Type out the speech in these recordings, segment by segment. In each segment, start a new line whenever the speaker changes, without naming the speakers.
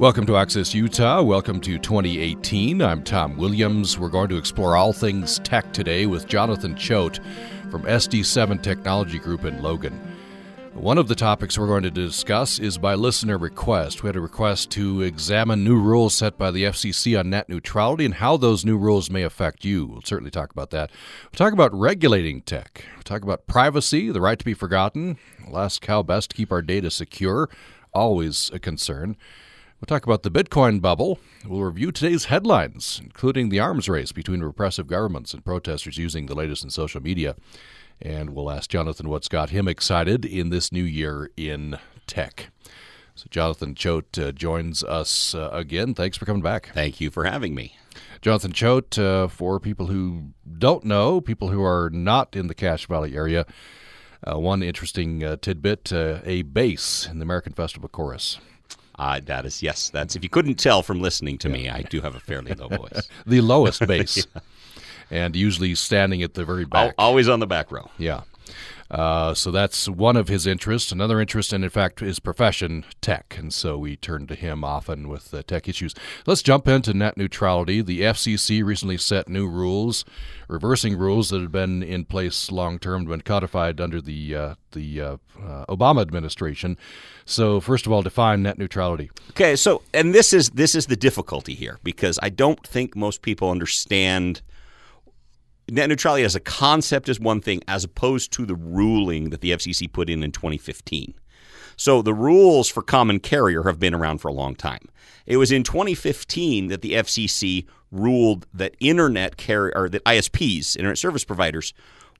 Welcome to Access Utah. Welcome to 2018. I'm Tom Williams. We're going to explore all things tech today with Jonathan Choate from SD7 Technology Group in Logan. One of the topics we're going to discuss is by listener request. We had a request to examine new rules set by the FCC on net neutrality and how those new rules may affect you. We'll certainly talk about that. We'll talk about regulating tech. We'll talk about privacy, the right to be forgotten. We'll ask how best to keep our data secure, always a concern. We'll talk about the Bitcoin bubble. We'll review today's headlines, including the arms race between repressive governments and protesters using the latest in social media. And we'll ask Jonathan what's got him excited in this new year in tech. So, Jonathan Choate uh, joins us uh, again. Thanks for coming back.
Thank you for having me.
Jonathan Choate, uh, for people who don't know, people who are not in the Cache Valley area, uh, one interesting uh, tidbit uh, a bass in the American Festival Chorus.
Uh, that is yes. That's if you couldn't tell from listening to me, I do have a fairly low voice.
the lowest bass, yeah. and usually standing at the very back.
Always on the back row.
Yeah. Uh, so that's one of his interests. Another interest, and in fact, his profession, tech. And so we turn to him often with uh, tech issues. Let's jump into net neutrality. The FCC recently set new rules, reversing rules that had been in place long term, been codified under the uh, the uh, Obama administration. So first of all, define net neutrality.
Okay. So, and this is this is the difficulty here because I don't think most people understand net neutrality as a concept is one thing, as opposed to the ruling that the FCC put in in 2015. So the rules for common carrier have been around for a long time. It was in 2015 that the FCC ruled that internet carrier or that ISPs, internet service providers,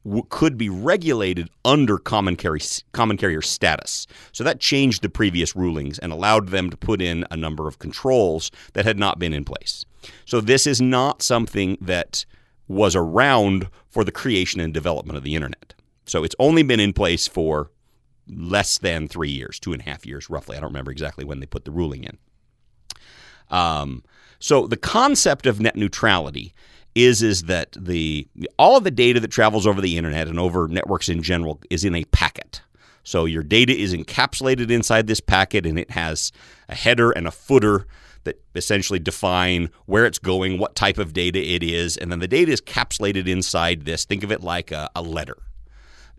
w- could be regulated under common carrier common carrier status. So that changed the previous rulings and allowed them to put in a number of controls that had not been in place. So this is not something that was around for the creation and development of the internet. So it's only been in place for less than three years, two and a half years roughly. I don't remember exactly when they put the ruling in. Um, so the concept of net neutrality is is that the all of the data that travels over the internet and over networks in general is in a packet. So your data is encapsulated inside this packet and it has a header and a footer that essentially define where it's going, what type of data it is, and then the data is capsulated inside this. Think of it like a, a letter.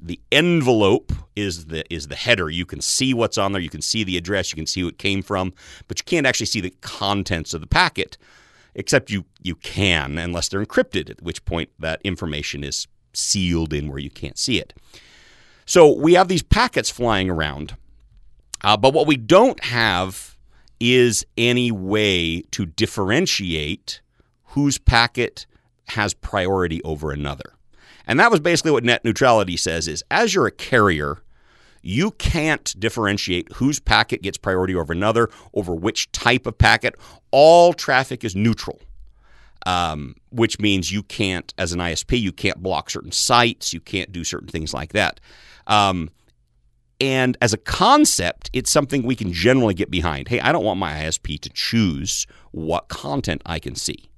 The envelope is the is the header. You can see what's on there. You can see the address. You can see who it came from, but you can't actually see the contents of the packet, except you you can unless they're encrypted. At which point that information is sealed in where you can't see it. So we have these packets flying around, uh, but what we don't have is any way to differentiate whose packet has priority over another. And that was basically what net neutrality says is as you're a carrier, you can't differentiate whose packet gets priority over another, over which type of packet. All traffic is neutral, um, which means you can't, as an ISP, you can't block certain sites, you can't do certain things like that. Um, and as a concept, it's something we can generally get behind. Hey, I don't want my ISP to choose what content I can see.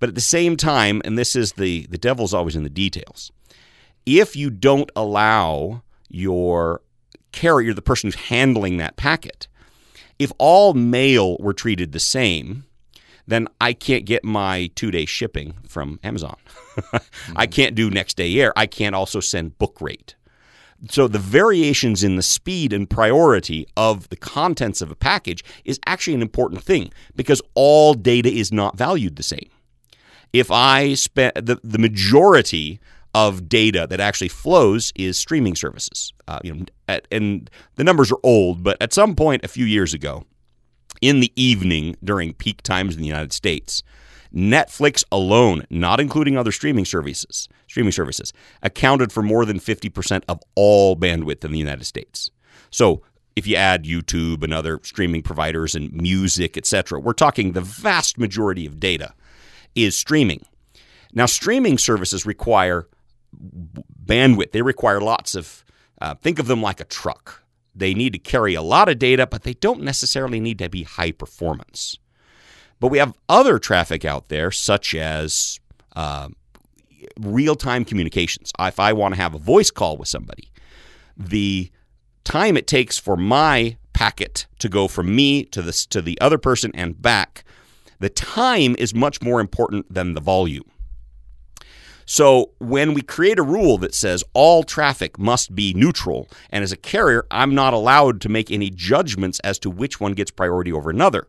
But at the same time, and this is the, the devil's always in the details, if you don't allow your carrier, the person who's handling that packet, if all mail were treated the same, then I can't get my two day shipping from Amazon. mm-hmm. I can't do next day air. I can't also send book rate. So the variations in the speed and priority of the contents of a package is actually an important thing because all data is not valued the same. If I spend the, the majority of data that actually flows is streaming services. Uh, you know, at, and the numbers are old, but at some point a few years ago, in the evening during peak times in the United States, Netflix alone, not including other streaming services, streaming services, accounted for more than 50% of all bandwidth in the United States. So, if you add YouTube and other streaming providers and music, etc., we're talking the vast majority of data is streaming. Now, streaming services require bandwidth. They require lots of uh, think of them like a truck. They need to carry a lot of data, but they don't necessarily need to be high performance. But we have other traffic out there, such as uh, real time communications. If I want to have a voice call with somebody, the time it takes for my packet to go from me to this to the other person and back, the time is much more important than the volume. So when we create a rule that says all traffic must be neutral, and as a carrier, I'm not allowed to make any judgments as to which one gets priority over another,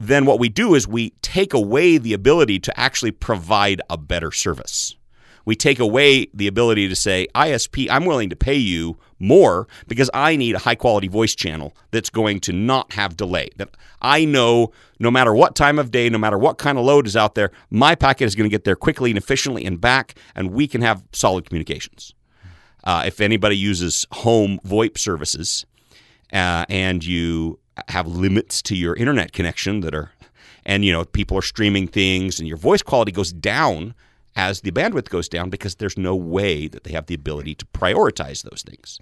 then what we do is we take away the ability to actually provide a better service we take away the ability to say, ISP, I'm willing to pay you more because I need a high quality voice channel that's going to not have delay. That I know no matter what time of day, no matter what kind of load is out there, my packet is going to get there quickly and efficiently and back, and we can have solid communications. Uh, if anybody uses home VoIP services uh, and you have limits to your internet connection that are, and you know people are streaming things and your voice quality goes down as the bandwidth goes down because there's no way that they have the ability to prioritize those things.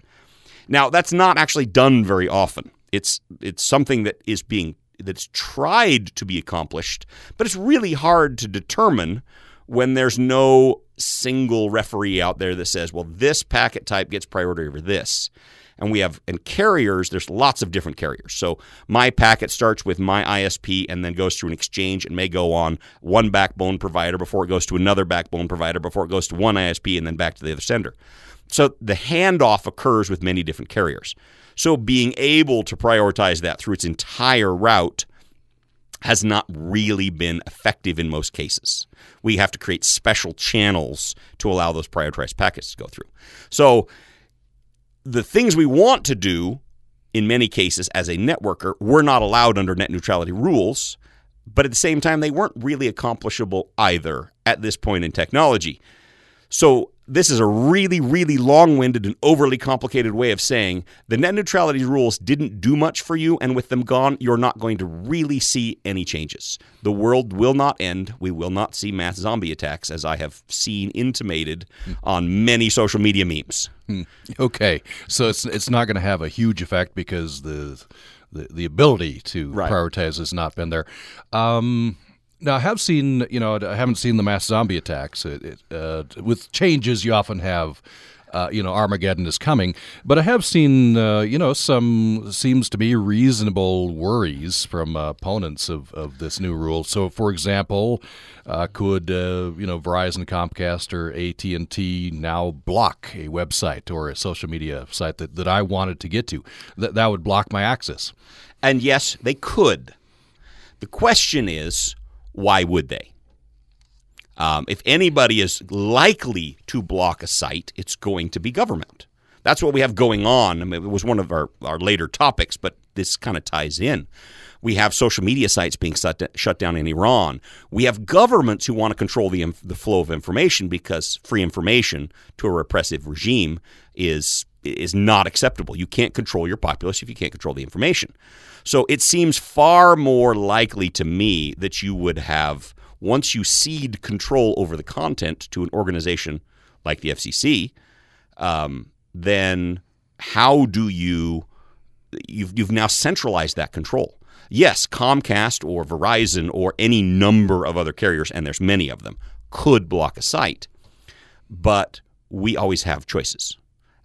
Now, that's not actually done very often. It's it's something that is being that's tried to be accomplished, but it's really hard to determine when there's no single referee out there that says, well, this packet type gets priority over this and we have and carriers there's lots of different carriers so my packet starts with my isp and then goes through an exchange and may go on one backbone provider before it goes to another backbone provider before it goes to one isp and then back to the other sender so the handoff occurs with many different carriers so being able to prioritize that through its entire route has not really been effective in most cases. We have to create special channels to allow those prioritized packets to go through. So the things we want to do in many cases as a networker were not allowed under net neutrality rules, but at the same time, they weren't really accomplishable either at this point in technology. So this is a really, really long winded and overly complicated way of saying the net neutrality rules didn't do much for you, and with them gone, you're not going to really see any changes. The world will not end. We will not see mass zombie attacks, as I have seen intimated on many social media memes.
Hmm. Okay, so it's it's not going to have a huge effect because the the, the ability to right. prioritize has not been there. Um, now, I have seen, you know, I haven't seen the mass zombie attacks. It, it, uh, with changes, you often have, uh, you know, Armageddon is coming. But I have seen, uh, you know, some seems to be reasonable worries from uh, opponents of, of this new rule. So, for example, uh, could uh, you know Verizon, Comcast, or AT and T now block a website or a social media site that, that I wanted to get to? That that would block my access.
And yes, they could. The question is why would they? Um, if anybody is likely to block a site, it's going to be government. That's what we have going on. I mean, it was one of our, our later topics, but this kind of ties in. We have social media sites being shut, down in Iran. We have governments who want to control the, the flow of information because free information to a repressive regime is is not acceptable. You can't control your populace if you can't control the information. So it seems far more likely to me that you would have, once you cede control over the content to an organization like the FCC, um, then how do you, you've, you've now centralized that control. Yes, Comcast or Verizon or any number of other carriers, and there's many of them, could block a site, but we always have choices.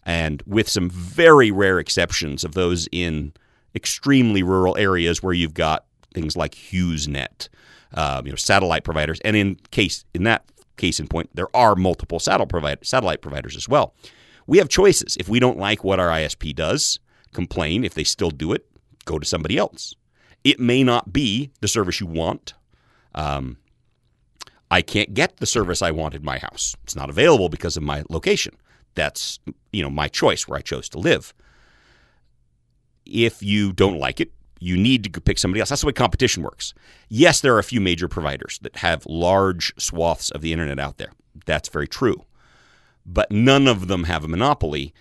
And with some very rare exceptions of those in extremely rural areas where you've got things like HughesNet, uh, you know, satellite providers, and in case in that case in point, there are multiple satellite satellite providers as well. We have choices. If we don't like what our ISP does, complain. If they still do it, go to somebody else. It may not be the service you want. Um, I can't get the service I want in my house. It's not available because of my location. That's you know my choice where I chose to live if you don't like it, you need to pick somebody else. That's the way competition works. Yes, there are a few major providers that have large swaths of the internet out there. That's very true. But none of them have a monopoly.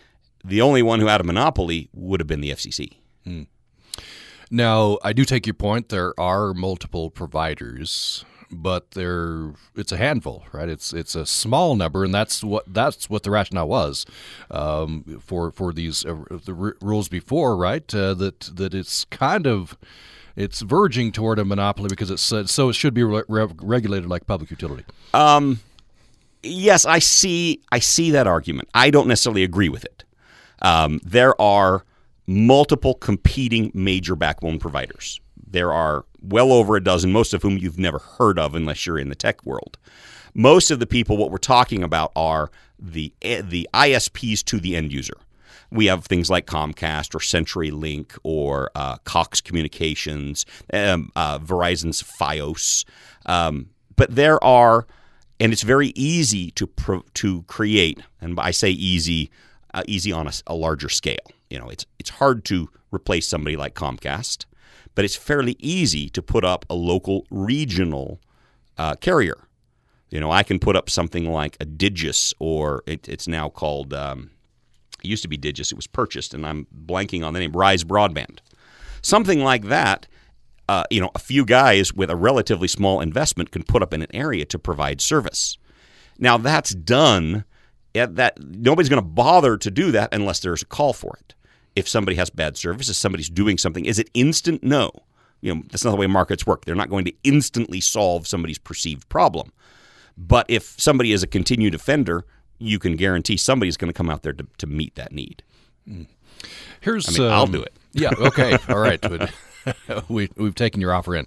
The only one who had a monopoly would have been the FCC. Hmm.
Now, I do take your point. There are multiple providers but they're it's a handful, right? It's it's a small number, and that's what that's what the rationale was um, for for these uh, the r- rules before, right? Uh, that that it's kind of it's verging toward a monopoly because it's uh, so it should be re- regulated like public utility. Um,
yes, I see. I see that argument. I don't necessarily agree with it. Um, there are multiple competing major backbone providers. There are well over a dozen, most of whom you've never heard of unless you're in the tech world. Most of the people, what we're talking about, are the the ISPs to the end user. We have things like Comcast or CenturyLink or uh, Cox Communications, um, uh, Verizon's FiOS. Um, but there are, and it's very easy to pro- to create, and I say easy, uh, easy on a, a larger scale. You know, it's it's hard to replace somebody like Comcast, but it's fairly easy to put up a local regional uh, carrier. You know, I can put up something like a Digis, or it, it's now called. Um, it used to be Digis. It was purchased, and I'm blanking on the name. Rise Broadband, something like that. Uh, you know, a few guys with a relatively small investment can put up in an area to provide service. Now that's done. That nobody's going to bother to do that unless there's a call for it. If somebody has bad service, if somebody's doing something, is it instant? No. You know, that's not the way markets work. They're not going to instantly solve somebody's perceived problem. But if somebody is a continued offender, you can guarantee somebody's going to come out there to, to meet that need.
Here's,
I mean,
um,
I'll do it.
Yeah. Okay. All right. we, we've taken your offer in.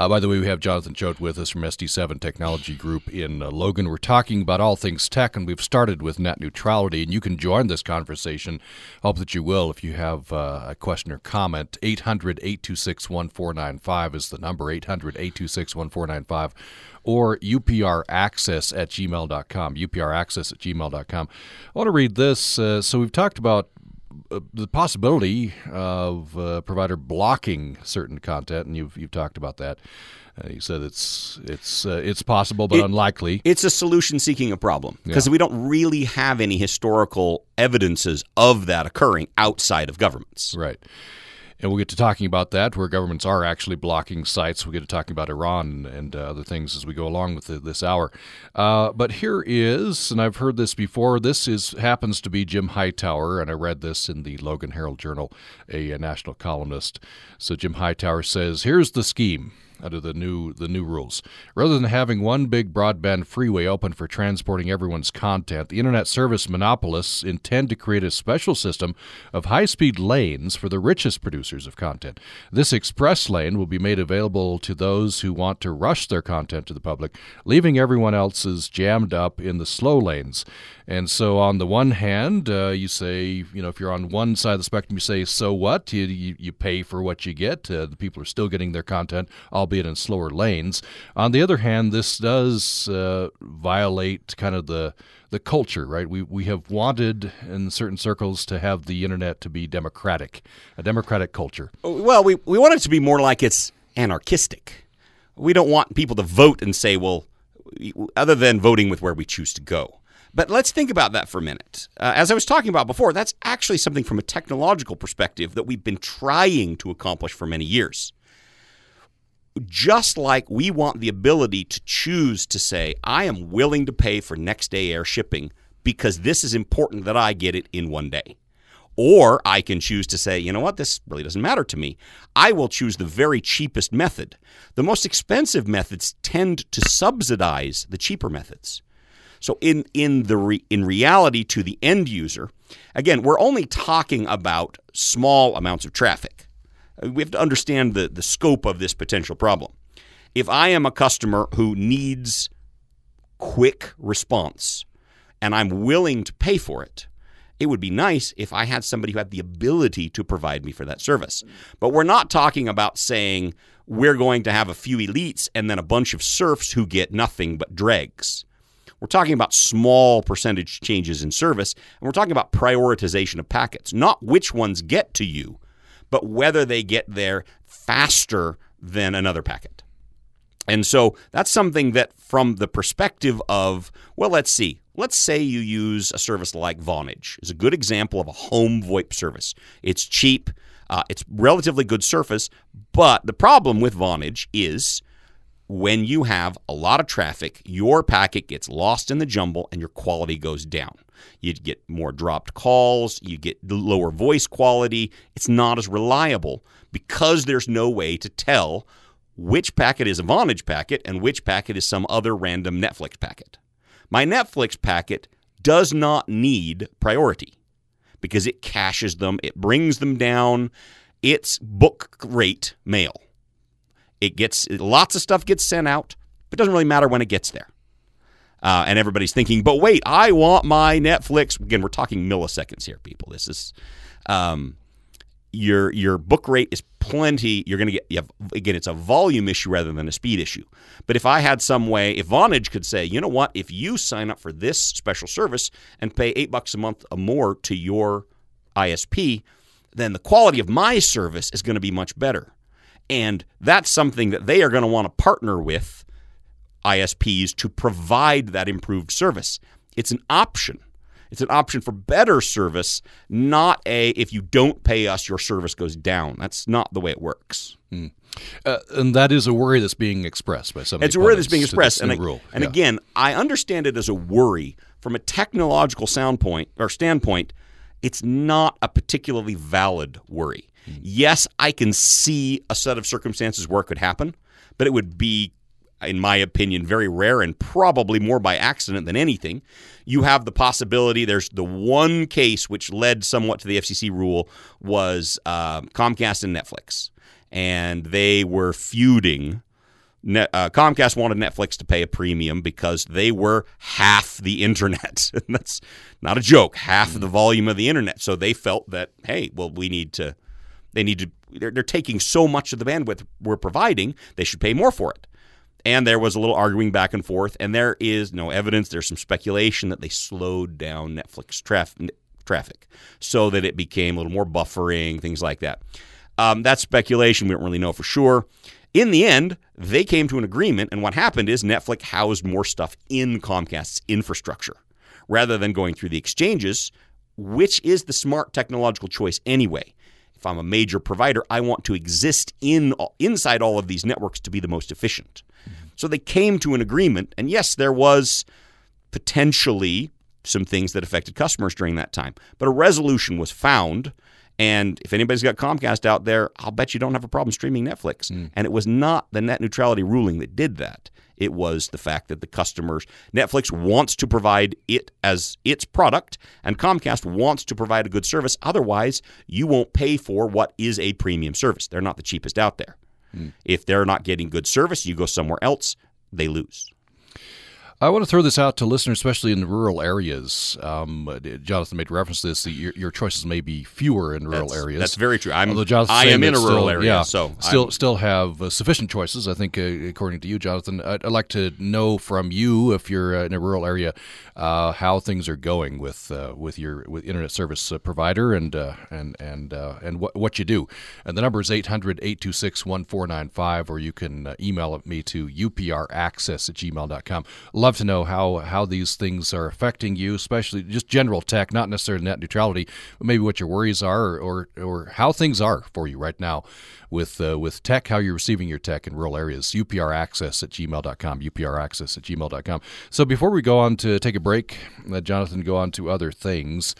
Uh, by the way, we have Jonathan Choate with us from SD7 Technology Group in uh, Logan. We're talking about all things tech, and we've started with net neutrality. And you can join this conversation. Hope that you will if you have uh, a question or comment. 800 826 1495 is the number 800 826 1495 or upraccess at gmail.com. upraccess at gmail.com. I want to read this. Uh, so we've talked about the possibility of a uh, provider blocking certain content, and you've you've talked about that. Uh, you said it's it's uh, it's possible, but
it,
unlikely.
It's a solution seeking a problem because yeah. we don't really have any historical evidences of that occurring outside of governments.
Right. And we'll get to talking about that, where governments are actually blocking sites. We'll get to talking about Iran and, uh, other things as we go along with the, this hour. Uh, but here is, and I've heard this before. This is happens to be Jim Hightower, and I read this in the Logan Herald Journal, a, a national columnist. So Jim Hightower says, "Here's the scheme." Under the new the new rules. Rather than having one big broadband freeway open for transporting everyone's content, the internet service monopolists intend to create a special system of high-speed lanes for the richest producers of content. This express lane will be made available to those who want to rush their content to the public, leaving everyone else's jammed up in the slow lanes. And so, on the one hand, uh, you say, you know, if you're on one side of the spectrum, you say, so what? You, you, you pay for what you get. Uh, the people are still getting their content, albeit in slower lanes. On the other hand, this does uh, violate kind of the the culture, right? We we have wanted in certain circles to have the internet to be democratic, a democratic culture.
Well, we we want it to be more like it's anarchistic. We don't want people to vote and say, well, other than voting with where we choose to go. But let's think about that for a minute. Uh, as I was talking about before, that's actually something from a technological perspective that we've been trying to accomplish for many years. Just like we want the ability to choose to say, I am willing to pay for next day air shipping because this is important that I get it in one day. Or I can choose to say, you know what, this really doesn't matter to me. I will choose the very cheapest method. The most expensive methods tend to subsidize the cheaper methods. So in in the re, in reality to the end user, again, we're only talking about small amounts of traffic. We have to understand the, the scope of this potential problem. If I am a customer who needs quick response and I'm willing to pay for it, it would be nice if I had somebody who had the ability to provide me for that service. But we're not talking about saying we're going to have a few elites and then a bunch of serfs who get nothing but dregs. We're talking about small percentage changes in service, and we're talking about prioritization of packets, not which ones get to you, but whether they get there faster than another packet. And so that's something that, from the perspective of, well, let's see, let's say you use a service like Vonage, is a good example of a home VoIP service. It's cheap, uh, it's relatively good surface, but the problem with Vonage is when you have a lot of traffic, your packet gets lost in the jumble and your quality goes down. You get more dropped calls, you get lower voice quality. It's not as reliable because there's no way to tell which packet is a Vonage packet and which packet is some other random Netflix packet. My Netflix packet does not need priority because it caches them, it brings them down. It's book rate mail. It gets lots of stuff gets sent out, but it doesn't really matter when it gets there. Uh, and everybody's thinking, but wait, I want my Netflix. Again, we're talking milliseconds here, people. This is um, your your book rate is plenty. You're going to get you have, again, it's a volume issue rather than a speed issue. But if I had some way, if Vonage could say, you know what, if you sign up for this special service and pay eight bucks a month or more to your ISP, then the quality of my service is going to be much better. And that's something that they are going to want to partner with ISPs to provide that improved service. It's an option. It's an option for better service, not a if you don't pay us, your service goes down. That's not the way it works.
Mm. Uh, and that is a worry that's being expressed by some.
It's a worry that's being expressed,
and,
I, and again, I understand it as a worry from a technological sound point or standpoint. It's not a particularly valid worry. Mm. Yes, I can see a set of circumstances where it could happen, but it would be in my opinion, very rare and probably more by accident than anything. You have the possibility. There's the one case which led somewhat to the FCC rule was uh, Comcast and Netflix, and they were feuding. Net, uh, Comcast wanted Netflix to pay a premium because they were half the internet. That's not a joke. Half of the volume of the internet. So they felt that hey, well, we need to. They need to. They're, they're taking so much of the bandwidth we're providing. They should pay more for it and there was a little arguing back and forth and there is no evidence. There's some speculation that they slowed down netflix traf- traffic so that it became a little more buffering things like that. Um, that's speculation. We don't really know for sure. In the end they came to an agreement and what happened is netflix housed more stuff in comcast's infrastructure rather than going through the exchanges which is the smart technological choice anyway. If I'm a major provider, I want to exist in inside all of these networks to be the most efficient. So they came to an agreement, and yes, there was potentially some things that affected customers during that time, but a resolution was found. And if anybody's got Comcast out there, I'll bet you don't have a problem streaming Netflix. Mm. And it was not the net neutrality ruling that did that. It was the fact that the customers, Netflix wants to provide it as its product, and Comcast wants to provide a good service. Otherwise, you won't pay for what is a premium service. They're not the cheapest out there. Mm. If they're not getting good service, you go somewhere else, they lose.
I want to throw this out to listeners, especially in the rural areas. Um, Jonathan made reference to this. Your, your choices may be fewer in rural
that's,
areas.
That's very true. I'm, I am in a rural
still,
area,
yeah,
so
still
I'm,
still have uh, sufficient choices. I think, uh, according to you, Jonathan. I'd, I'd, like to know from you, if you're uh, in a rural area, uh, how things are going with uh, with your with internet service uh, provider and and and and what what you do. And the number is 800-826-1495, or you can email me to upraccess at gmail.com. Love to know how how these things are affecting you, especially just general tech, not necessarily net neutrality, but maybe what your worries are, or or, or how things are for you right now with uh, with tech, how you're receiving your tech in rural areas. UPRaccess at gmail.com, UPRaccess at gmail.com. So before we go on to take a break, let Jonathan go on to other things.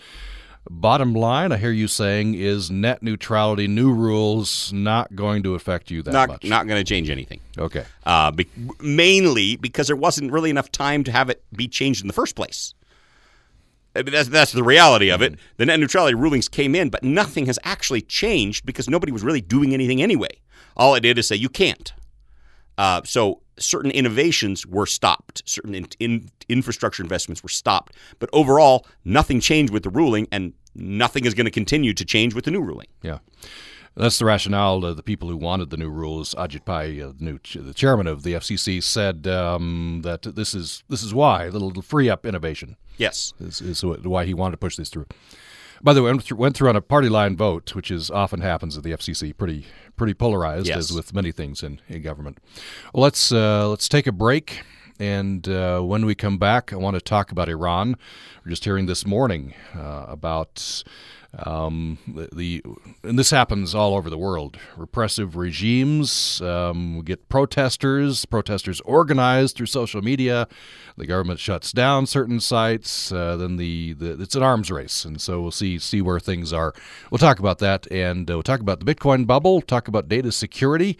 Bottom line, I hear you saying is net neutrality, new rules, not going to affect you that
not,
much.
Not going to change anything.
Okay.
Uh, be, mainly because there wasn't really enough time to have it be changed in the first place. I mean, that's, that's the reality of it. The net neutrality rulings came in, but nothing has actually changed because nobody was really doing anything anyway. All it did is say you can't. Uh, so certain innovations were stopped, certain in, in, infrastructure investments were stopped, but overall, nothing changed with the ruling, and nothing is going to continue to change with the new ruling.
Yeah. That's the rationale. Uh, the people who wanted the new rules, Ajit Pai, uh, the new ch- the chairman of the FCC, said um, that this is this is why it'll free up innovation.
Yes,
is, is why he wanted to push this through. By the way, went through, went through on a party line vote, which is often happens at the FCC. Pretty pretty polarized,
yes.
as with many things in, in government. Well, let's uh, let's take a break. And uh, when we come back, I want to talk about Iran. We're just hearing this morning uh, about um, the, the, and this happens all over the world. Repressive regimes um, get protesters. Protesters organized through social media. The government shuts down certain sites. Uh, then the, the it's an arms race, and so we'll see see where things are. We'll talk about that, and uh, we'll talk about the Bitcoin bubble. Talk about data security.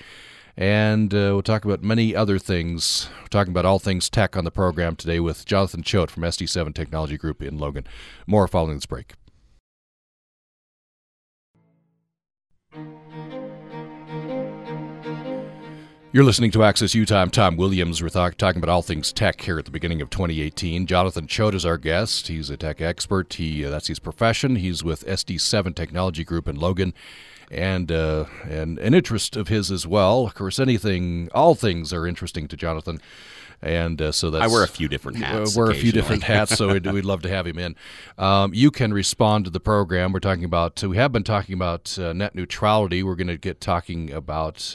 And uh, we'll talk about many other things. We're talking about all things tech on the program today with Jonathan Choate from SD7 Technology Group in Logan. More following this break. You're listening to Access Utah. I'm Tom Williams. We're talk- talking about all things tech here at the beginning of 2018. Jonathan Choate is our guest. He's a tech expert. He uh, that's his profession. He's with SD7 Technology Group in Logan, and uh, and an interest of his as well. Of course, anything, all things are interesting to Jonathan, and uh, so that's
I wear a few different hats.
We wear a few different hats, so we'd, we'd love to have him in. Um, you can respond to the program. We're talking about. We have been talking about uh, net neutrality. We're going to get talking about.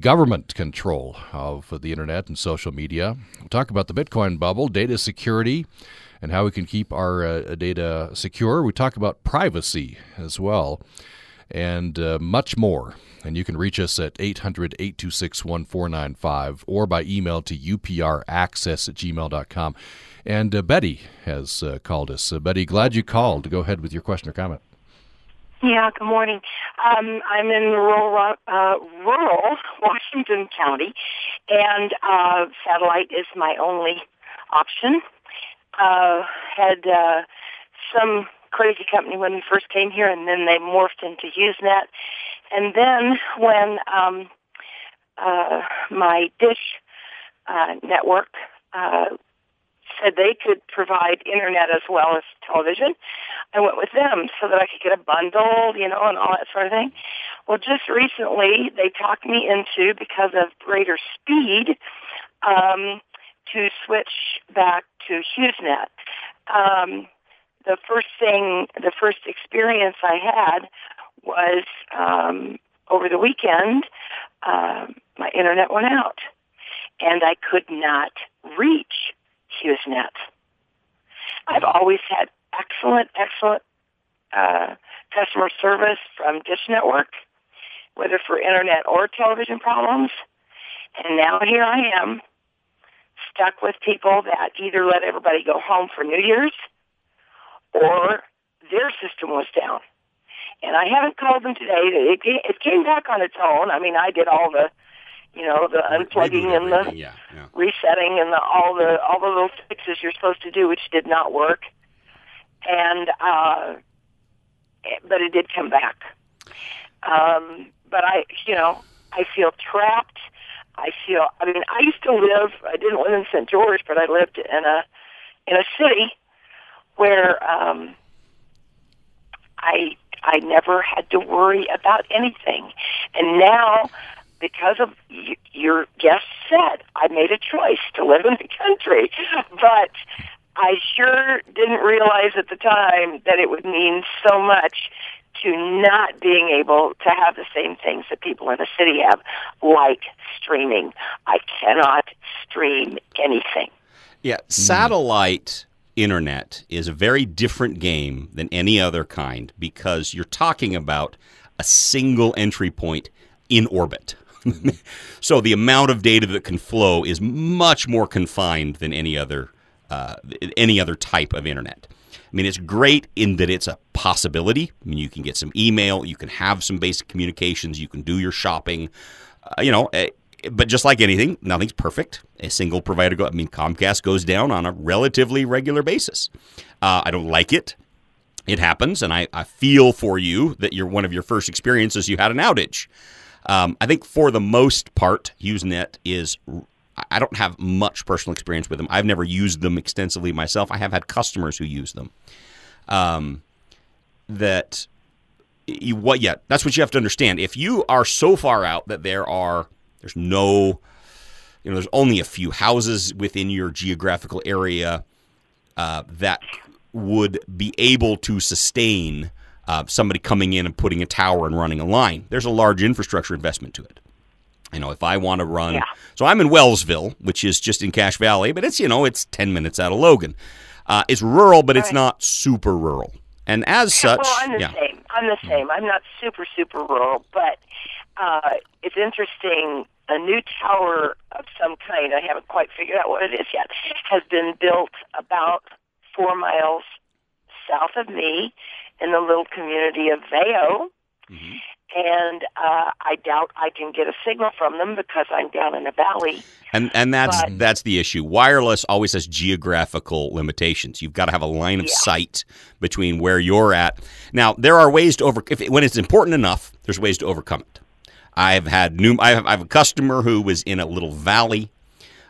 Government control of the internet and social media. We'll talk about the Bitcoin bubble, data security, and how we can keep our uh, data secure. We talk about privacy as well, and uh, much more. And you can reach us at 800 826 1495 or by email to upraccess at gmail.com. And uh, Betty has uh, called us. Uh, Betty, glad you called. Go ahead with your question or comment.
Yeah, good morning. Um, I'm in rural, uh, rural Washington County, and uh, satellite is my only option. Uh, had uh, some crazy company when we first came here, and then they morphed into HughesNet. And then when um, uh, my Dish uh, network uh, said they could provide internet as well as television. I went with them so that I could get a bundle, you know, and all that sort of thing. Well, just recently they talked me into because of greater speed um, to switch back to HughesNet. Um, the first thing, the first experience I had was um, over the weekend. Uh, my internet went out, and I could not reach HughesNet. I've always had excellent, excellent uh, customer service from Dish Network, whether for internet or television problems. And now here I am, stuck with people that either let everybody go home for New Year's or their system was down. And I haven't called them today. It came back on its own. I mean, I did all the you know, the unplugging and the
yeah, yeah.
resetting and the, all the all the little fixes you're supposed to do, which did not work. And uh, but it did come back. Um, but I, you know, I feel trapped. I feel. I mean, I used to live. I didn't live in St. George, but I lived in a in a city where um, I I never had to worry about anything, and now because of y- your guest said, I made a choice to live in the country, but I sure didn't realize at the time that it would mean so much to not being able to have the same things that people in the city have, like streaming. I cannot stream anything.
Yeah, satellite internet is a very different game than any other kind because you're talking about a single entry point in orbit. so the amount of data that can flow is much more confined than any other uh, any other type of internet. I mean, it's great in that it's a possibility. I mean, you can get some email, you can have some basic communications, you can do your shopping. Uh, you know, eh, but just like anything, nothing's perfect. A single provider, go, I mean, Comcast goes down on a relatively regular basis. Uh, I don't like it. It happens, and I, I feel for you that you're one of your first experiences you had an outage. Um, I think for the most part, HughesNet is. I don't have much personal experience with them. I've never used them extensively myself. I have had customers who use them. Um, that you, what? Yeah, that's what you have to understand. If you are so far out that there are there's no, you know, there's only a few houses within your geographical area uh, that would be able to sustain uh, somebody coming in and putting a tower and running a line. There's a large infrastructure investment to it. You know, if I want to run,
Yeah.
so I'm in Wellsville, which is just in Cache Valley, but it's you know it's ten minutes out of Logan. Uh, it's rural, but it's
Right.
not super rural, and as such,
well, I'm the
yeah,
same. I'm the same. I'm not super super rural, but uh, it's interesting. A new tower of some kind, I haven't quite figured out what it is yet, has been built about four miles south of me in the little community of Veo.
Mm-hmm.
And uh, I doubt I can get a signal from them because I'm down in a valley.
And and that's
But-
that's the issue. Wireless always has geographical limitations. You've got to have a line of
Yeah.
sight between where you're at. Now there are ways to over if when it's important enough. There's ways to overcome it. I've had new. I have, I have a customer who was in a little valley,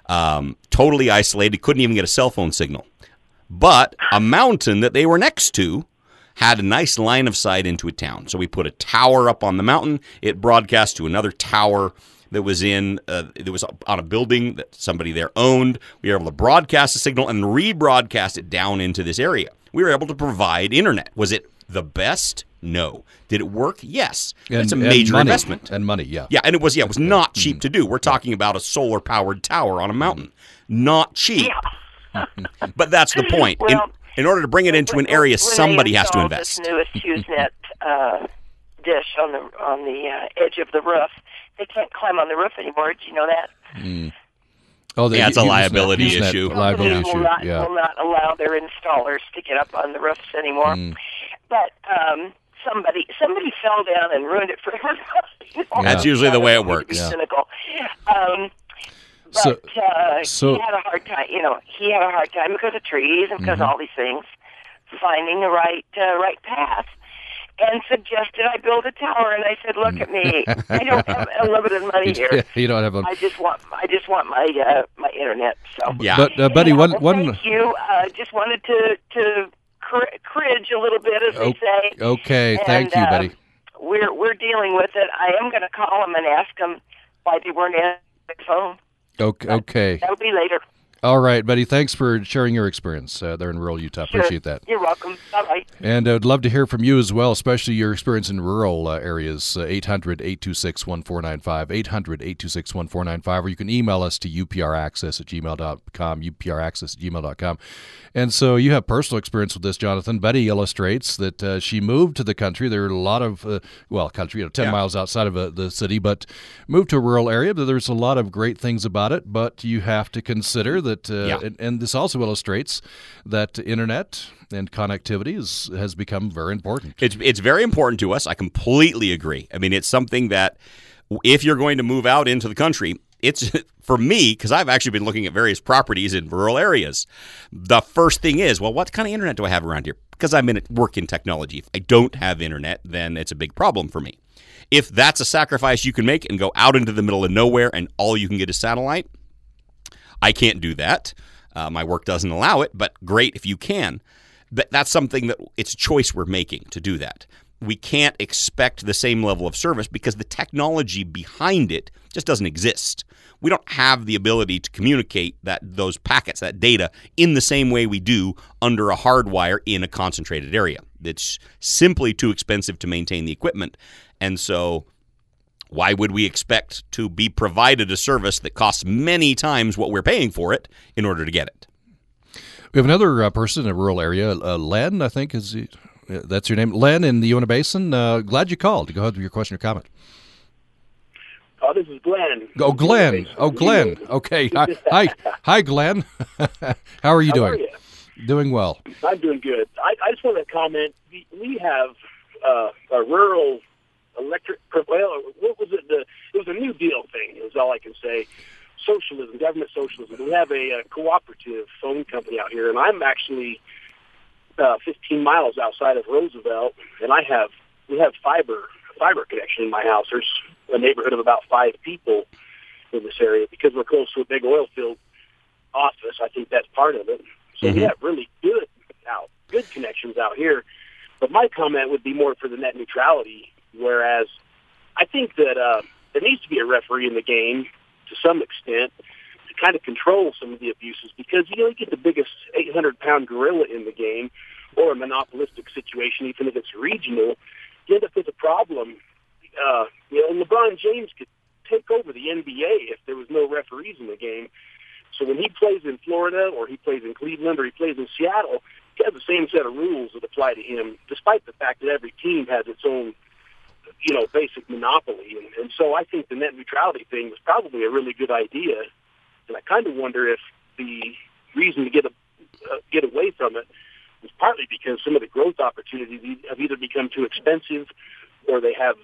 um, totally isolated, couldn't even get a cell phone signal. But a mountain that they were next to had a nice line of sight into a town. So we put a tower up on the mountain. It broadcast to another tower that was in uh, it was on a building that somebody there owned. We were able to broadcast the signal and rebroadcast it down into this area. We were able to provide internet. Was it the best? No. Did it work? Yes.
And,
it's a major
money.
investment.
and money. Yeah,
Yeah, and it was yeah, it was not cheap to do. We're talking about a solar powered tower on a mountain. Not cheap.
Yeah.
But that's the point.
Well,
in order to bring it into an area, somebody has to invest.
This newest HughesNet uh, dish on the on the uh, edge of the roof. They can't climb on the roof anymore. Do you know that?
Oh, the
Yeah, it's a liability
HughesNet
issue.
Liability issue.
will not
Yeah.
will not allow their installers to get up on the roofs anymore.
Mm.
But um, somebody somebody fell down and ruined it for everybody.
That's usually the way it
I don't mean to
works.
be
Yeah.
Cynical. Um, but
So-
uh,
so-
he had a hard time. You know, he had a hard time because of trees and
Mm-hmm.
because of all these things, finding the right uh, right path. And suggested I build a tower, and I said, "Look at me! I don't have unlimited money here.
you don't have a.
I just want I just want my uh, my internet." So
Yeah.
But uh, Betty,
yeah,
one
well,
one.
Thank you. Uh, just wanted to to cr- cringe a little bit, as
Oh,
they say.
Okay, thank you,
uh,
Betty.
We're we're dealing with it. I am going to call them and ask them why they weren't answering the phone.
Okay, okay.
That'll be later.
All right, buddy. Thanks for sharing your experience uh, there in rural Utah.
Sure.
Appreciate that.
You're welcome. Bye bye.
And I'd love to hear from you as well, especially your experience in rural uh, areas. 800 826 1495, 800 826 1495, or you can email us to upraccess at gmail.com, upraccess at gmail.com. And so you have personal experience with this, Jonathan. Betty illustrates that uh, she moved to the country. There are a lot of, uh, well, country, you know, 10
Yeah.
miles outside of uh, the city, but moved to a rural area. But there's a lot of great things about it, but you have to consider that, uh,
Yeah.
and, and this also illustrates that internet and connectivity is, has become very important.
It's it's very important to us. I completely agree. I mean, it's something that if you're going to move out into the country, it's for me because I've actually been looking at various properties in rural areas. The first thing is, well, what kind of internet do I have around here? Because I'm in work in technology. If I don't have internet, then it's a big problem for me. If that's a sacrifice you can make and go out into the middle of nowhere and all you can get is satellite, I can't do that. Uh, my work doesn't allow it, but great if you can. But that's something that it's a choice we're making to do that. We can't expect the same level of service because the technology behind it just doesn't exist. We don't have the ability to communicate that those packets, that data, in the same way we do under a hardwire in a concentrated area. It's simply too expensive to maintain the equipment. And so why would we expect to be provided a service that costs many times what we're paying for it in order to get it?
We have another uh, person in a rural area, uh, Len, I think is uh, that's your name, Len in the Uinta Basin. Uh, glad you called. Go ahead with your question or comment.
Oh, this is Glenn.
Oh, Glenn. Oh, Glenn. Okay. Hi, hi, hi, Glenn. How are you
How
doing?
are you?
Doing well.
I'm doing good. I, I just want to comment. We, we have uh, a rural electric. Well, what was it? The it was a New Deal thing. Is all I can say. Socialism, government socialism. We have a, a cooperative phone company out here, and I'm actually uh, 15 miles outside of Roosevelt, and I have we have fiber fiber connection in my house. There's a neighborhood of about five people in this area because we're close to a big oil field office. I think that's part of it. So we have really good out good connections out here. But my comment would be more for the net neutrality, whereas I think that uh, there needs to be a referee in the game to some extent to kind of control some of the abuses because you know you get the biggest 800 pound gorilla in the game or a monopolistic situation, even if it's regional, you end up with a problem. Uh, you know, LeBron James could take over the NBA if there was no referees in the game. So when he plays in Florida or he plays in Cleveland or he plays in Seattle, he has the same set of rules that apply to him, despite the fact that every team has its own, you know, basic monopoly. And, and so I think the net neutrality thing was probably a really good idea. And I kind of wonder if the reason to get a, uh, get away from it was partly because some of the growth opportunities have either become too expensive or they have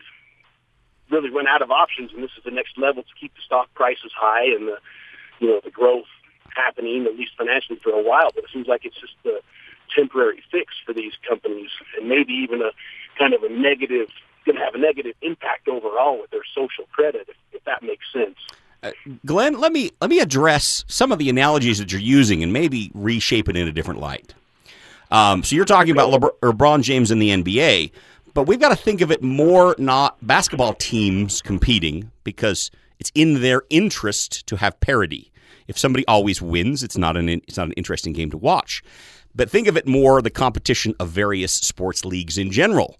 really run out of options, and this is the next level to keep the stock prices high and the you know the growth happening at least financially for a while. But it seems like it's just a temporary fix for these companies, and maybe even a kind of a negative going to have a negative impact overall with their social credit, if, if that makes sense.
Uh, Glenn, let me let me address some of the analogies that you're using and maybe reshape it in a different light. Um, so you're talking about LeBron, LeBron James in the NBA, but we've got to think of it more not basketball teams competing because it's in their interest to have parity. If somebody always wins, it's not an it's not an interesting game to watch. But think of it more the competition of various sports leagues in general.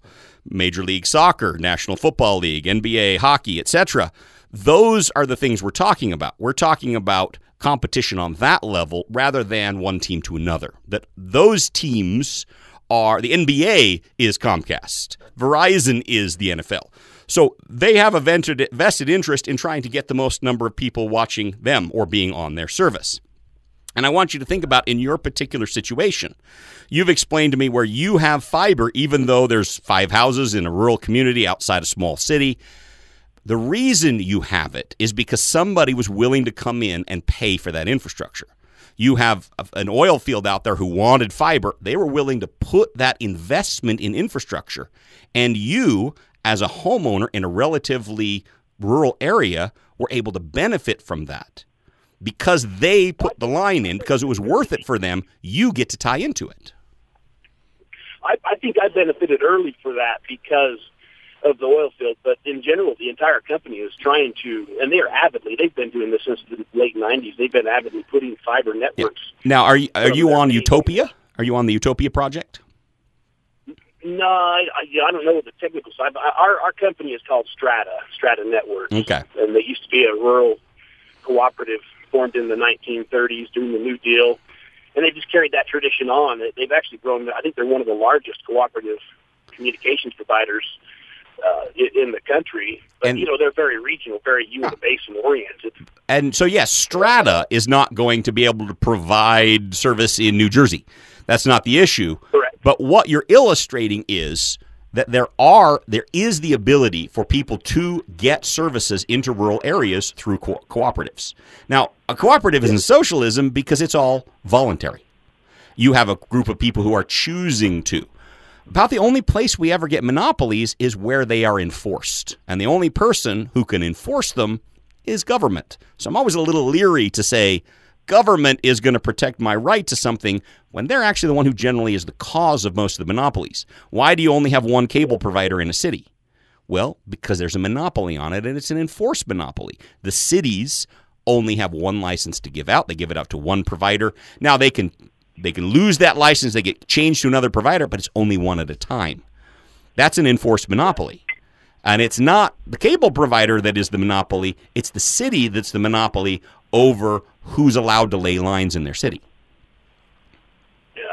Major League Soccer, National Football League, NBA, hockey, etc. Those are the things we're talking about. We're talking about competition on that level rather than one team to another. That those teams are the NBA is Comcast, Verizon is the NFL. So they have a vested interest in trying to get the most number of people watching them or being on their service. And I want you to think about in your particular situation. You've explained to me where you have fiber, even though there's five houses in a rural community outside a small city. The reason you have it is because somebody was willing to come in and pay for that infrastructure. You have an oil field out there who wanted fiber. They were willing to put that investment in infrastructure. And you, as a homeowner in a relatively rural area, were able to benefit from that because they put the line in because it was worth it for them. You get to tie into it.
I, I think I benefited early for that because of the oil field, but in general, the entire company is trying to, and they are avidly. They've been doing this since the late '90s. They've been avidly putting fiber networks.
Yeah. Now, are you are you on Utopia? Are you on the Utopia project?
No, I, I don't know the technical side. But our our company is called Strata Strata Networks.
Okay,
and they used to be a rural cooperative formed in the 1930s during the New Deal, and they just carried that tradition on. They've actually grown. I think they're one of the largest cooperative communications providers uh, in the country. But, and, you know, they're very regional, very Uinta Basin oriented.
And so, yes, Strata is not going to be able to provide service in New Jersey. That's not the issue.
Correct.
But what you're illustrating is that there are there is the ability for people to get services into rural areas through co- cooperatives. Now, a cooperative isn't socialism because it's all voluntary. You have a group of people who are choosing to. About the only place we ever get monopolies is where they are enforced. And the only person who can enforce them is government. So I'm always a little leery to say government is going to protect my right to something when they're actually the one who generally is the cause of most of the monopolies. Why do you only have one cable provider in a city? Well, because there's a monopoly on it and it's an enforced monopoly. The cities only have one license to give out. They give it out to one provider. Now they can they can lose that license, they get changed to another provider, but it's only one at a time. That's an enforced monopoly. And it's not the cable provider that is the monopoly, it's the city that's the monopoly over who's allowed to lay lines in their city.
Yeah.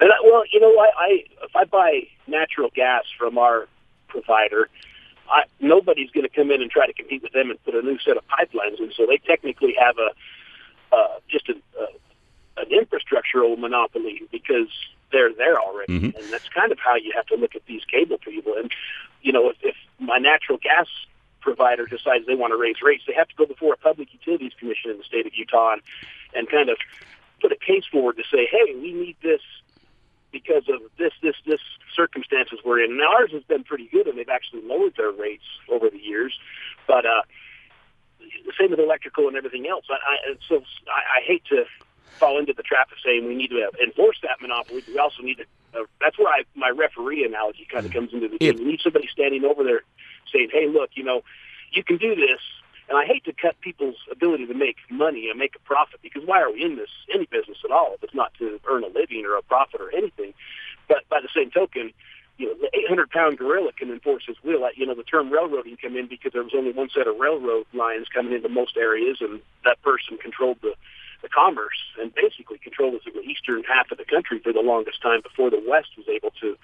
And I, well, you know, I, I if I buy natural gas from our provider, I, nobody's going to come in and try to compete with them and put a new set of pipelines in. So they technically have a uh, just a, a an infrastructural monopoly because they're there already, mm-hmm. and that's kind of how you have to look at these cable people. And you know, if, if my natural gas provider decides they want to raise rates, they have to go before a public utilities commission in the state of Utah and, and kind of put a case forward to say, hey, we need this because of this, this, this circumstances we're in. Now ours has been pretty good, and they've actually lowered their rates over the years, but uh, the same with electrical and everything else. I, I so I, I hate to fall into the trap of saying we need to enforce that monopoly, but we also need to. Uh, that's where I, my referee analogy kind of comes into the game. We need somebody standing over there saying, "Hey, look, you know, you can do this." And I hate to cut people's ability to make money and make a profit because why are we in this any business at all if it's not to earn a living or a profit or anything? But by the same token, you know, the 800 pound gorilla can enforce his will. You know, the term railroading come in because there was only one set of railroad lines coming into most areas, and that person controlled the the commerce and basically controlled the eastern half of the country for the longest time before the West was able to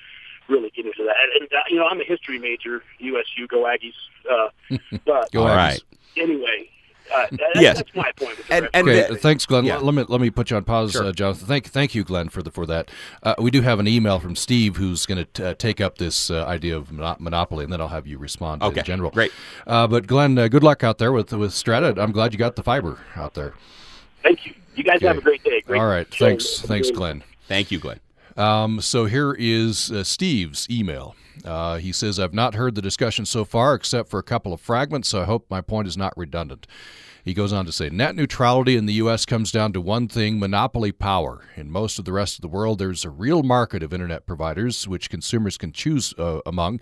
really get into that. And, and uh, you know, I'm a history major, USU, go Aggies. Uh, but
go All right.
Anyway. Uh, that,
yes.
that's my point.
And, and
okay, thanks, Glenn.
Yeah.
Let me let me put you on pause, sure. uh, Jonathan. Thank thank you, Glenn, for the for that. Uh, we do have an email from Steve who's going to uh, take up this uh, idea of monopoly, and then I'll have you respond
okay.
in general.
Great.
Uh, but Glenn, good luck out there with with Strata. I'm glad you got the fiber out there.
Thank you. You guys okay. have a great day. Great
All right. Show. Thanks. Thanks, Glenn.
Thank you, Glenn.
Um, so here is uh, Steve's email. Uh, he says, I've not heard the discussion so far except for a couple of fragments, so I hope my point is not redundant. He goes on to say net neutrality in the U.S. comes down to one thing monopoly power. In most of the rest of the world, there's a real market of internet providers which consumers can choose uh, among.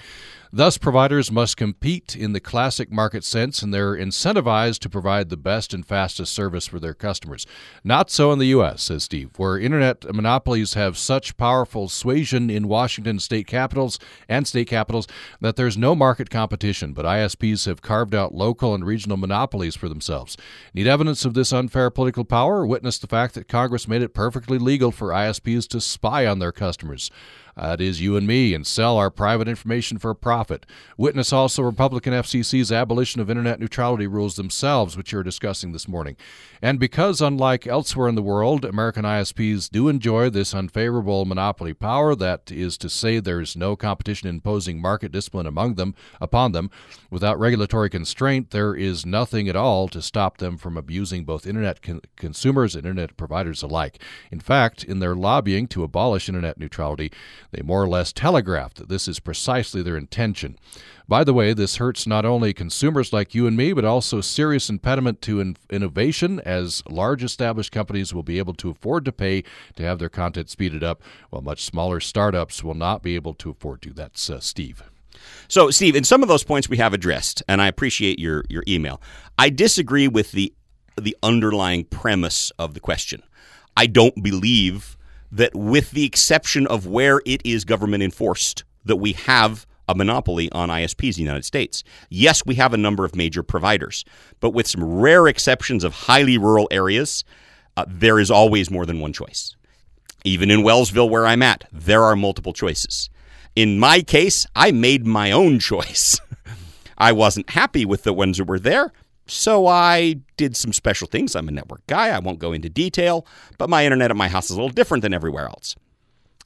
Thus, providers must compete in the classic market sense, and they're incentivized to provide the best and fastest service for their customers. Not so in the U.S., says Steve, where internet monopolies have such powerful suasion in Washington state capitals and state capitals that there's no market competition, but ISPs have carved out local and regional monopolies for themselves. Need evidence of this unfair political power? Witness the fact that Congress made it perfectly legal for ISPs to spy on their customers. Uh, it is you and me, and sell our private information for a profit. Witness also Republican FCC's abolition of internet neutrality rules themselves, which you're discussing this morning. And because, unlike elsewhere in the world, American ISPs do enjoy this unfavorable monopoly power, that is to say, there's no competition imposing market discipline among them upon them, without regulatory constraint, there is nothing at all to stop them from abusing both internet con- consumers and internet providers alike. In fact, in their lobbying to abolish internet neutrality, they more or less telegraphed that this is precisely their intention. By the way, this hurts not only consumers like you and me, but also serious impediment to in- innovation, as large established companies will be able to afford to pay to have their content speeded up, while much smaller startups will not be able to afford to. That's uh, Steve.
So, Steve, in some of those points we have addressed, and I appreciate your your email. I disagree with the the underlying premise of the question. I don't believe that, with the exception of where it is government enforced, that we have a monopoly on ISPs in the United States. Yes, we have a number of major providers, but with some rare exceptions of highly rural areas, uh, there is always more than one choice. Even in Wellsville, where I'm at, there are multiple choices. In my case, I made my own choice. I wasn't happy with the ones that were there, so I did some special things. I'm a network guy. I won't go into detail, but my internet at my house is a little different than everywhere else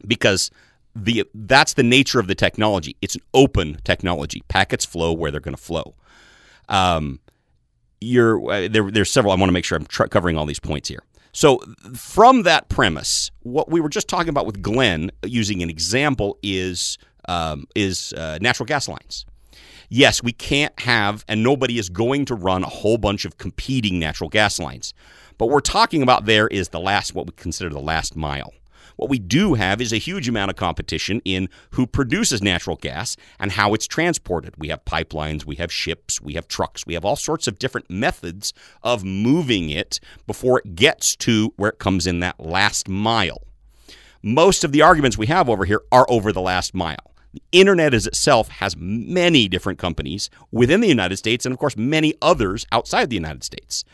because the that's the nature of the technology. It's an open technology. Packets flow where they're going to flow. Um, you're uh, there. There's several. I want to make sure I'm tr- covering all these points here. So, from that premise, what we were just talking about with Glenn, using an example, is um, is uh, natural gas lines yes, we can't have, and nobody is going to run a whole bunch of competing natural gas lines. But what we're talking about there is the last, what we consider the last mile. What we do have is a huge amount of competition in who produces natural gas and how it's transported. We have pipelines, we have ships, we have trucks, we have all sorts of different methods of moving it before it gets to where it comes in that last mile. Most of the arguments we have over here are over the last mile. The internet as itself has many different companies within the United States and, of course, many others outside the United States.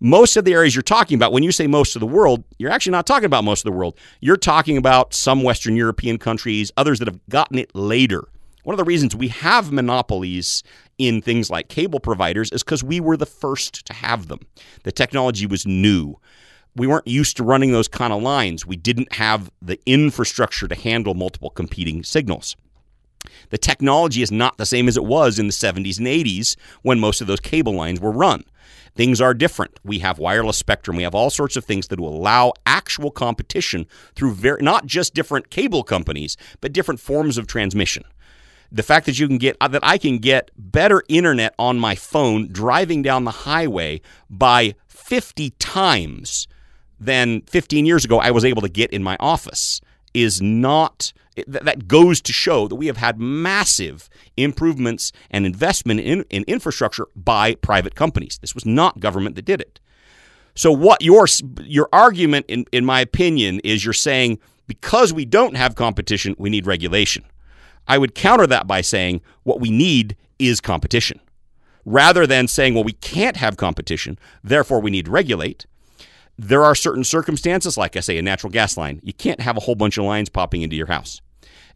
Most of the areas you're talking about, when you say most of the world, you're actually not talking about most of the world. You're talking about some Western European countries, others that have gotten it later. One of the reasons we have monopolies in things like cable providers is because we were the first to have them. The technology was new we weren't used to running those kind of lines. We didn't have the infrastructure to handle multiple competing signals. The technology is not the same as it was in the 70s and 80s when most of those cable lines were run. Things are different. We have wireless spectrum. We have all sorts of things that will allow actual competition through very, not just different cable companies, but different forms of transmission. The fact that you can get that I can get better internet on my phone driving down the highway by 50 times than 15 years ago I was able to get in my office is not that goes to show that we have had massive improvements and investment in, in infrastructure by private companies. This was not government that did it. So what your your argument in, in my opinion is you're saying because we don't have competition, we need regulation. I would counter that by saying what we need is competition. Rather than saying, well, we can't have competition, therefore we need to regulate there are certain circumstances, like I say, a natural gas line. You can't have a whole bunch of lines popping into your house.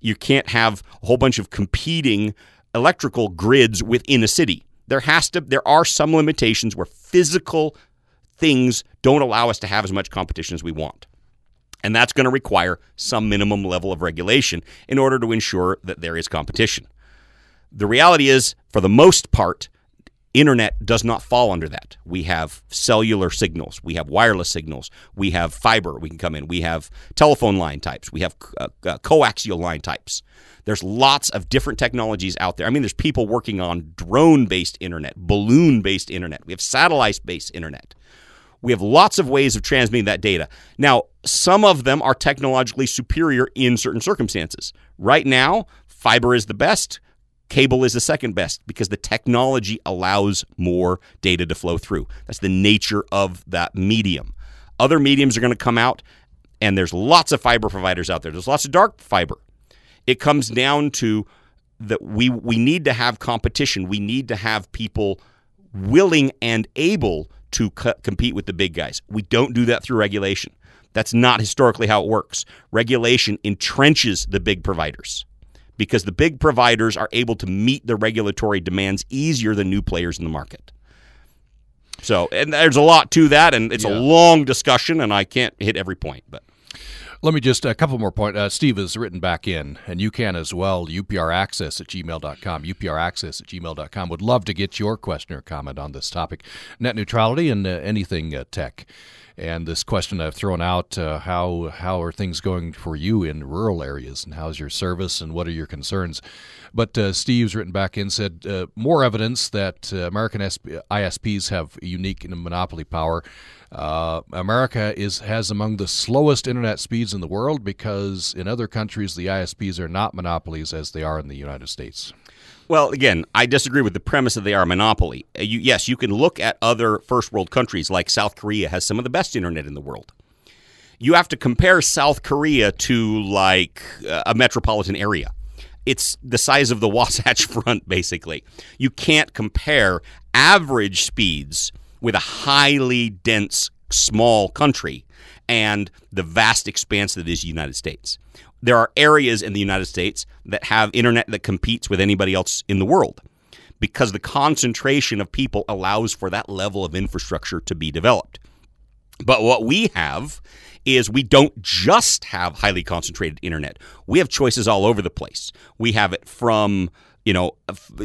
You can't have a whole bunch of competing electrical grids within a city. There has to there are some limitations where physical things don't allow us to have as much competition as we want. And that's going to require some minimum level of regulation in order to ensure that there is competition. The reality is, for the most part, Internet does not fall under that. We have cellular signals, we have wireless signals, we have fiber. We can come in. We have telephone line types. We have uh, uh, coaxial line types. There's lots of different technologies out there. I mean, there's people working on drone-based internet, balloon-based internet. We have satellite-based internet. We have lots of ways of transmitting that data. Now, some of them are technologically superior in certain circumstances. Right now, fiber is the best. Cable is the second best because the technology allows more data to flow through. That's the nature of that medium. Other mediums are going to come out, and there's lots of fiber providers out there. There's lots of dark fiber. It comes down to that we we need to have competition. We need to have people willing and able to co- compete with the big guys. We don't do that through regulation. That's not historically how it works. Regulation entrenches the big providers because the big providers are able to meet the regulatory demands easier than new players in the market. So, and there's a lot to that, and it's yeah. a long discussion, and I can't hit every point, but.
Let me just a couple more points. Uh, Steve has written back in, and you can as well. UPRaccess at gmail.com. UPRaccess at gmail.com. Would love to get your question or comment on this topic net neutrality and uh, anything uh, tech. And this question I've thrown out: uh, how how are things going for you in rural areas, and how's your service, and what are your concerns? But uh, Steve's written back in said uh, more evidence that American ISPs have unique monopoly power. Uh, America is has among the slowest internet speeds in the world because in other countries the ISPs are not monopolies as they are in the United States.
Well, again, I disagree with the premise that they are a monopoly. Uh, you, yes, you can look at other first world countries like South Korea has some of the best internet in the world. You have to compare South Korea to like uh, a metropolitan area. It's the size of the Wasatch Front, basically. You can't compare average speeds with a highly dense, small country and the vast expanse that is the United States there are areas in the United States that have internet that competes with anybody else in the world because the concentration of people allows for that level of infrastructure to be developed. But what we have is we don't just have highly concentrated internet. We have choices all over the place. We have it from you know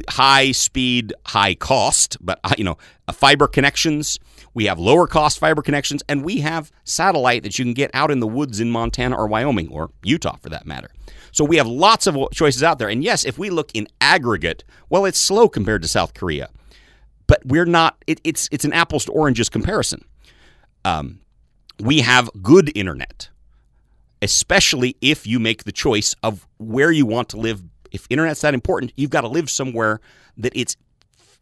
high speed, high cost, but you know fiber connections we have lower cost fiber connections, and we have satellite that you can get out in the woods in Montana or Wyoming or Utah for that matter. So we have lots of choices out there. And yes, if we look in aggregate, well, it's slow compared to South Korea, but we're not. It, it's it's an apples to oranges comparison. Um, we have good internet, especially if you make the choice of where you want to live. If internet's that important, you've got to live somewhere that it's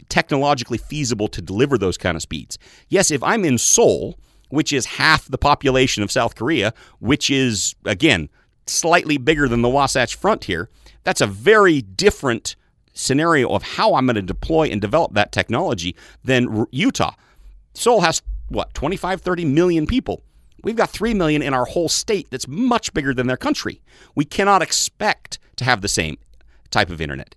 technologically feasible to deliver those kind of speeds. Yes, if I'm in Seoul, which is half the population of South Korea, which is, again, slightly bigger than the Wasatch Front here, that's a very different scenario of how I'm going to deploy and develop that technology than Utah. Seoul has, what, 25, 30 million people. We've got 3 million in our whole state that's much bigger than their country. We cannot expect to have the same type of internet.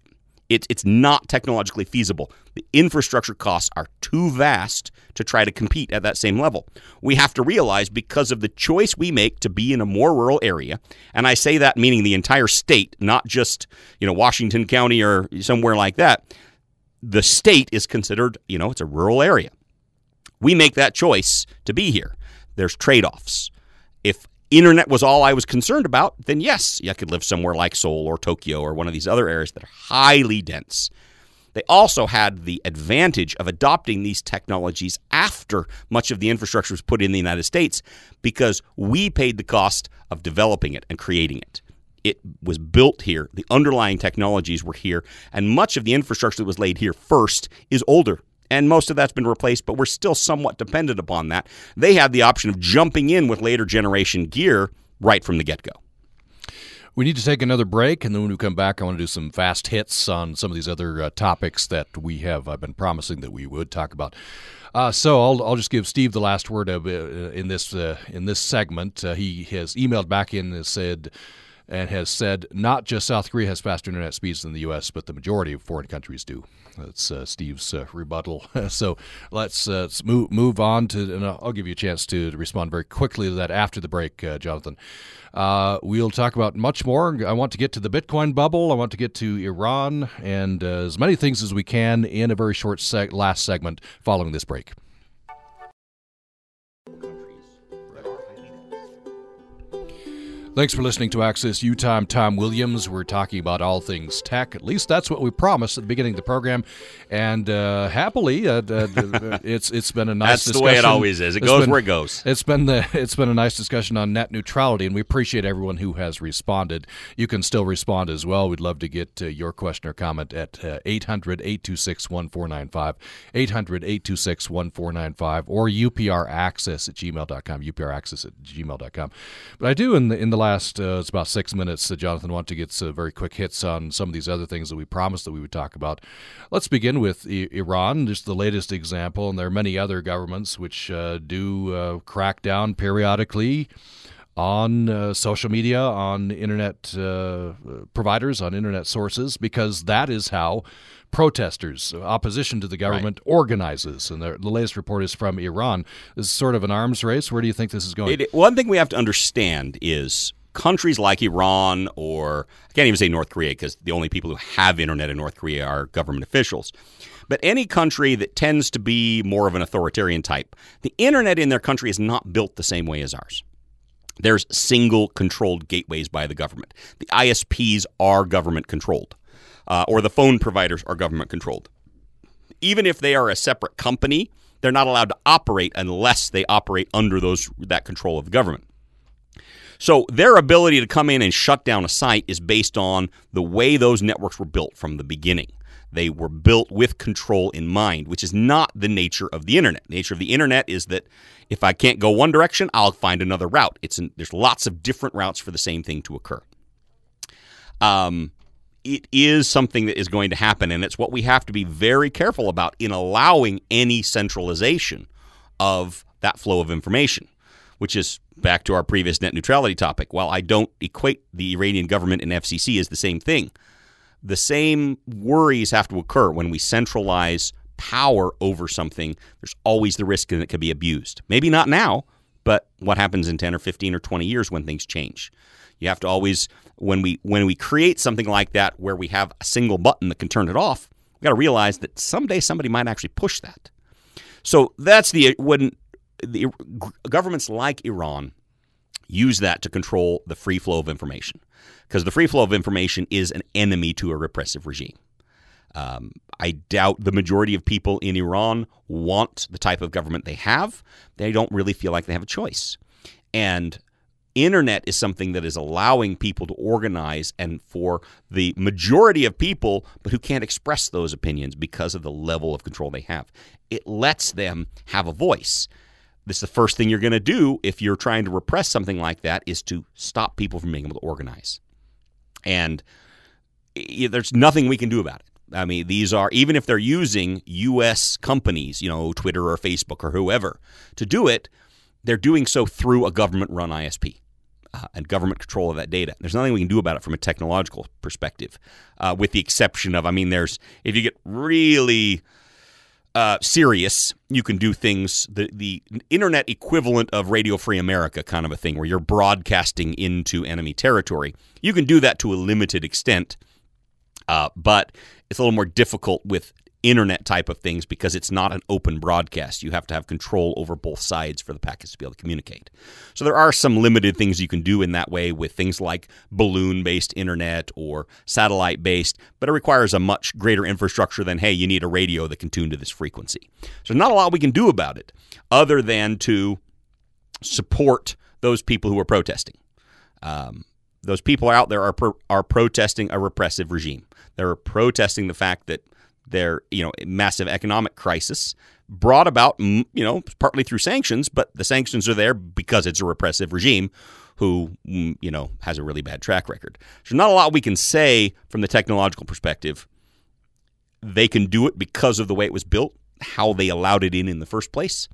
It, it's not technologically feasible. The infrastructure costs are too vast to try to compete at that same level. We have to realize because of the choice we make to be in a more rural area, and I say that meaning the entire state, not just you know Washington County or somewhere like that. The state is considered, you know, it's a rural area. We make that choice to be here. There's trade offs. If internet was all I was concerned about, then yes, I could live somewhere like Seoul or Tokyo or one of these other areas that are highly dense. They also had the advantage of adopting these technologies after much of the infrastructure was put in the United States because we paid the cost of developing it and creating it. It was built here, the underlying technologies were here, and much of the infrastructure that was laid here first is older and most of that's been replaced, but we're still somewhat dependent upon that. They have the option of jumping in with later generation gear right from the get go.
We need to take another break, and then when we come back, I want to do some fast hits on some of these other uh, topics that we have. I've been promising that we would talk about. Uh, so I'll, I'll just give Steve the last word of, uh, in this uh, in this segment. Uh, he has emailed back in and said and has said not just South Korea has faster internet speeds than the U.S., but the majority of foreign countries do. That's uh, Steve's uh, rebuttal. so let's, uh, let's move move on to, and I'll give you a chance to, respond very quickly to that after the break, uh, Jonathan. Uh, we'll talk about much more. I want to get to the Bitcoin bubble. I want to get to Iran and uh, as many things as we can in a very short seg- last segment following this break. Thanks for listening to Access U Time. Tom Williams. We're talking about all things tech. At least that's what we promised at the beginning of the program. And uh, happily, uh, uh, it's it's been a nice.
That's
discussion.
the way it always is. It
It's
goes
been-
where it goes.
It's been the it's been a nice discussion on net neutrality, and we appreciate everyone who has responded. You can still respond as well. We'd love to get uh, your question or comment at uh, 800 826 1495, 800 826 1495, or upraccess at gmail.com, upraccess at gmail.com. But I do, in the, in the last, uh, it's about six minutes, uh, Jonathan, want to get some very quick hits on some of these other things that we promised that we would talk about. Let's begin with I- Iran, just the latest example, and there are many other governments which uh, do uh, crack down periodically on uh, social media, on internet uh, providers, on internet sources, because that is how protesters, opposition to the government, organizes. And the, the latest report is from Iran. This is sort of an arms race. Where do you think this is going?
It, one thing we have to understand is countries like Iran or I can't even say North Korea because the only people who have internet in North Korea are government officials. But any country that tends to be more of an authoritarian type, the internet in their country is not built the same way as ours. There's single controlled gateways by the government. The ISPs are government controlled, uh, or the phone providers are government controlled. Even if they are a separate company, they're not allowed to operate unless they operate under those that control of the government. So their ability to come in and shut down a site is based on the way those networks were built from the beginning. They were built with control in mind, which is not the nature of the internet. The nature of the internet is that if I can't go one direction, I'll find another route. It's an, there's lots of different routes for the same thing to occur. Um, it is something that is going to happen, and it's what we have to be very careful about in allowing any centralization of that flow of information, which is back to our previous net neutrality topic. While I don't equate the Iranian government and FCC as the same thing, the same worries have to occur when we centralize power over something. There's always the risk that it could be abused. Maybe not now, but what happens in 10 or 15 or 20 years when things change? You have to always when we when we create something like that where we have a single button that can turn it off, we got to realize that someday somebody might actually push that. So that's the when the governments like Iran use that to control the free flow of information because the free flow of information is an enemy to a repressive regime. Um, I doubt the majority of people in Iran want the type of government they have. They don't really feel like they have a choice. And internet is something that is allowing people to organize and for the majority of people but who can't express those opinions because of the level of control they have it lets them have a voice this is the first thing you're going to do if you're trying to repress something like that is to stop people from being able to organize and there's nothing we can do about it I mean, these are even if they're using U.S. companies, you know, Twitter or Facebook or whoever, to do it, they're doing so through a government-run ISP uh, and government control of that data. There's nothing we can do about it from a technological perspective, uh, with the exception of, I mean, there's if you get really uh, serious, you can do things the the internet equivalent of Radio Free America kind of a thing, where you're broadcasting into enemy territory. You can do that to a limited extent, uh, but it's a little more difficult with internet type of things because it's not an open broadcast. You have to have control over both sides for the packets to be able to communicate. So there are some limited things you can do in that way with things like balloon based internet or satellite based, but it requires a much greater infrastructure than, hey, you need a radio that can tune to this frequency. So not a lot we can do about it other than to support those people who are protesting. Um, those people out there are pro- are protesting a repressive regime. They're protesting the fact that their you know massive economic crisis brought about you know partly through sanctions, but the sanctions are there because it's a repressive regime who mm, you know has a really bad track record. so not a lot we can say from the technological perspective. They can do it because of the way it was built, how they allowed it in in the first place.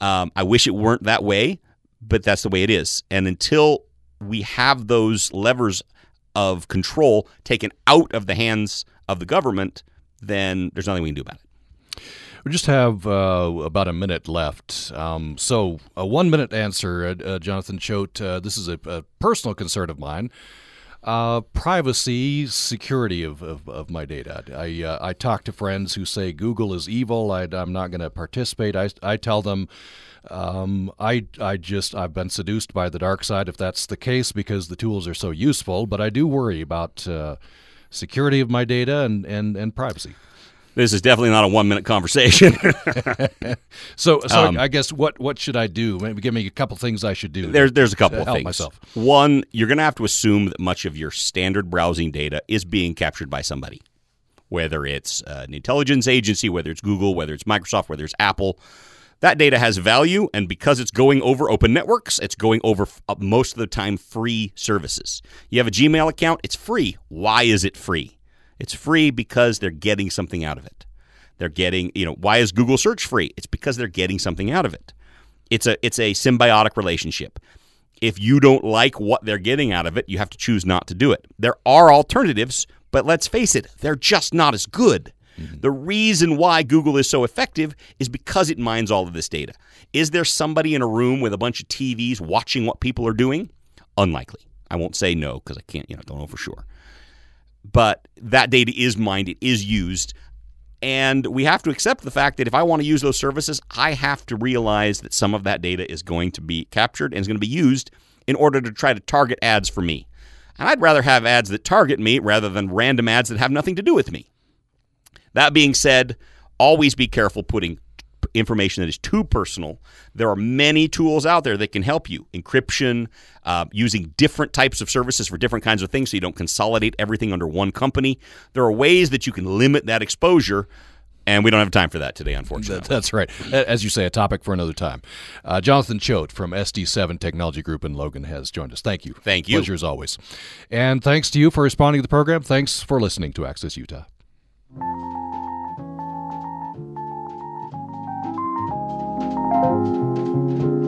Um, I wish it weren't that way, but that's the way it is. And until we have those levers of control taken out of the hands of the government, then there's nothing we can do about it.
We just have uh, about a minute left. Um, so, a one minute answer, uh, uh, Jonathan Choate. Uh, this is a, a, personal concern of mine. Uh, privacy, security of, of, of, my data. I, uh, I talk to friends who say Google is evil. I, am not going to participate. I, I tell them um, I, I just I've been seduced by the dark side if that's the case because the tools are so useful. But I do worry about security of my data and, and, and privacy.
This is definitely not a one minute conversation.
so, so um, I guess what what should I do? Maybe give me a couple things I should do.
There's there's a couple of
help
things.
Myself.
One, you're going to have to assume that much of your standard browsing data is being captured by somebody, whether it's uh, an intelligence agency, whether it's Google, whether it's Microsoft, whether it's Apple. That data has value, and because it's going over open networks, it's going over uh, most of the time free services. You have a Gmail account, it's free. Why is it free? It's free because they're getting something out of it. They're getting, you know, why is Google search free? It's because they're getting something out of it. It's a it's a symbiotic relationship. If you don't like what they're getting out of it, you have to choose not to do it. There are alternatives, but let's face it, they're just not as good. Mm-hmm. The reason why Google is so effective is because it mines all of this data. Is there somebody in a room with a bunch of TVs watching what people are doing? Unlikely. I won't say no because I can't, you know, don't know for sure but that data is mined, it is used. And we have to accept the fact that if I want to use those services, I have to realize that some of that data is going to be captured and is going to be used in order to try to target ads for me. And I'd rather have ads that target me rather than random ads that have nothing to do with me. That being said, always be careful putting information that is too personal. There are many tools out there that can help you. Encryption, uh, using different types of services for different kinds of things so you don't consolidate everything under one company. There are ways that you can limit that exposure. And we don't have time for that today, unfortunately.
That's right. As you say, a topic for another time. Uh, Jonathan Choate from SD7 Technology Group in Logan has joined us. Thank you.
Thank you.
Pleasure as always. And thanks to you for responding to the program. Thanks for listening to Access Utah. Thank you.